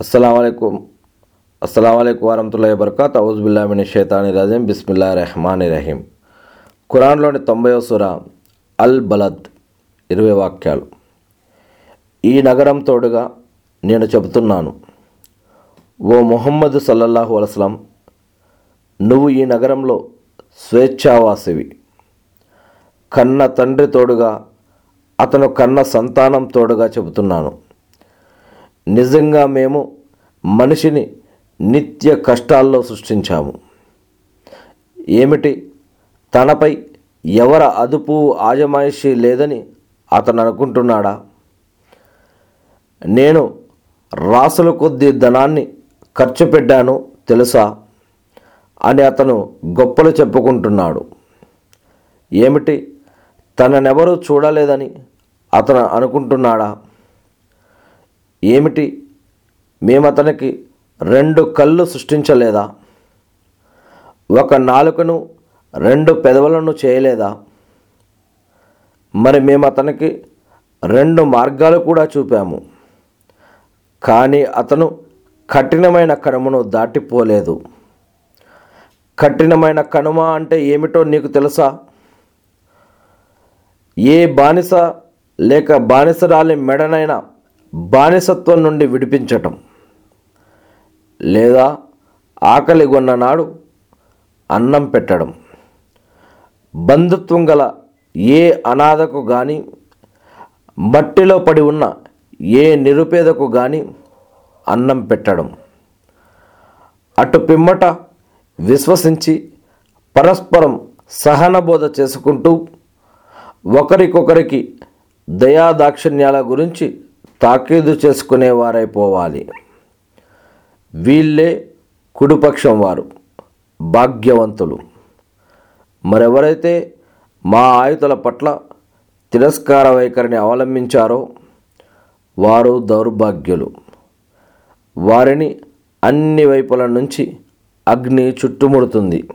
అస్సలం అస్సలం వరహతుల్లా వబర్కాత్ ఔజుబుల్లామిని షేతాని రజీం బిస్మిల్లా రెహమాన్ రహీం ఖురాన్లోని తొంభైవ సుర అల్ బలద్ ఇరవై వాక్యాలు. ఈ నగరం తోడుగా నేను చెబుతున్నాను. ఓ మొహమ్మద్ సల్లల్లాహు అలస్లం నువ్వు ఈ నగరంలో స్వేచ్ఛావాసివి. కన్న తండ్రి తోడుగా అతను కన్న సంతానం తోడుగా చెబుతున్నాను. నిజంగా మేము మనిషిని నిత్య కష్టాల్లో సృష్టించాము. ఏమిటి? తనపై ఎవర అదుపు ఆజమాయిషి లేదని అతను అనుకుంటున్నాడా? నేను రాసుల కొద్ది ధనాన్ని ఖర్చు పెట్టాను తెలుసా? అని అతను గొప్పలు చెప్పుకుంటున్నాడు. ఏమిటి? తననెవరూ చూడలేదని అతను అనుకుంటున్నాడా? ఏమిటి? మేము అతనికి రెండు కళ్ళు సృష్టించలేదా? ఒక నాలుకను రెండు పెదవులను చేయలేదా? మరి మేము అతనికి రెండు మార్గాలు కూడా చూపాము. కానీ అతను కఠినమైన కనుమను దాటిపోలేదు. కఠినమైన కనుమ అంటే ఏమిటో నీకు తెలుసా? ఏ బానిస లేక బానిసరాలి మెడనైనా బానిసత్వం నుండి విడిపించటం. లేదా ఆకలి కొన్న నాడు అన్నం పెట్టడం. బంధుత్వం గల ఏ అనాథకు కానీ మట్టిలో పడి ఉన్న ఏ నిరుపేదకు కానీ అన్నం పెట్టడం. అటు పిమ్మట విశ్వసించి పరస్పరం సహనబోధ చేసుకుంటూ ఒకరికొకరికి దయాదాక్షిణ్యాల గురించి తాకీదు చేసుకునేవారైపోవాలి వీళ్ళే కుడిపక్షం వారు భాగ్యవంతులు. మరెవరైతే మా ఆయుధల పట్ల తిరస్కార వైఖరిని అవలంబించారో వారు దౌర్భాగ్యులు. వారిని అన్ని వైపుల నుంచి అగ్ని చుట్టుముడుతుంది.